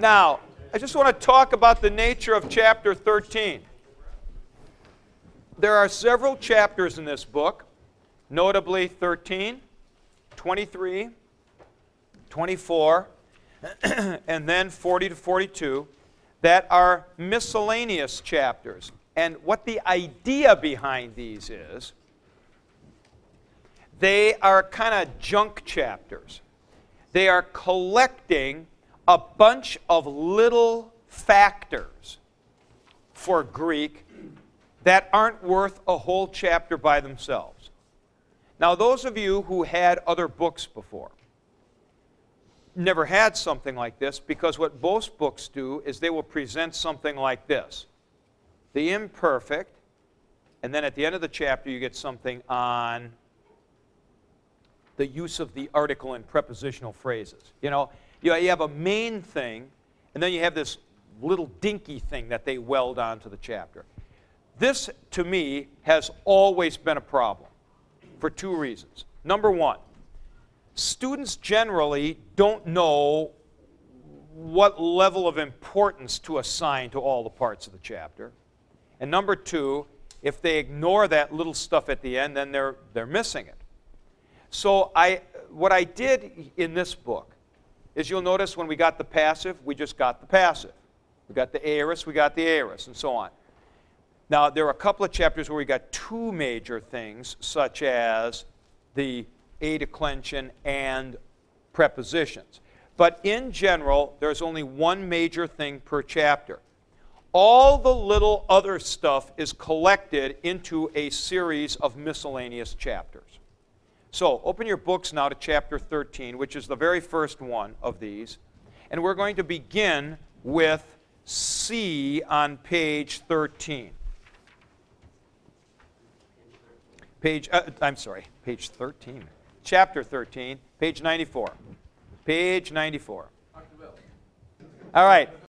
Now, I just want to talk about the nature of chapter 13. There are several chapters in this book, notably 13, 23, 24, and then 40 to 42, that are miscellaneous chapters. And what the idea behind these is, they are kind of junk chapters. They are collecting a bunch of little factors for Greek that aren't worth a whole chapter by themselves. Now, those of you who had other books before never had something like this because what most books do is they will present something like this the imperfect, and then at the end of the chapter, you get something on the use of the article in prepositional phrases. You know, you have a main thing, and then you have this little dinky thing that they weld onto the chapter. This, to me, has always been a problem for two reasons. Number one, students generally don't know what level of importance to assign to all the parts of the chapter. And number two, if they ignore that little stuff at the end, then they're, they're missing it. So I, what I did in this book is you'll notice when we got the passive, we just got the passive. We got the aorist, we got the aorist, and so on. Now, there are a couple of chapters where we got two major things, such as the a declension and prepositions. But in general, there's only one major thing per chapter. All the little other stuff is collected into a series of miscellaneous chapters. So, open your books now to chapter 13, which is the very first one of these. And we're going to begin with C on page 13. Page, uh, I'm sorry, page 13. Chapter 13, page 94. Page 94. All right.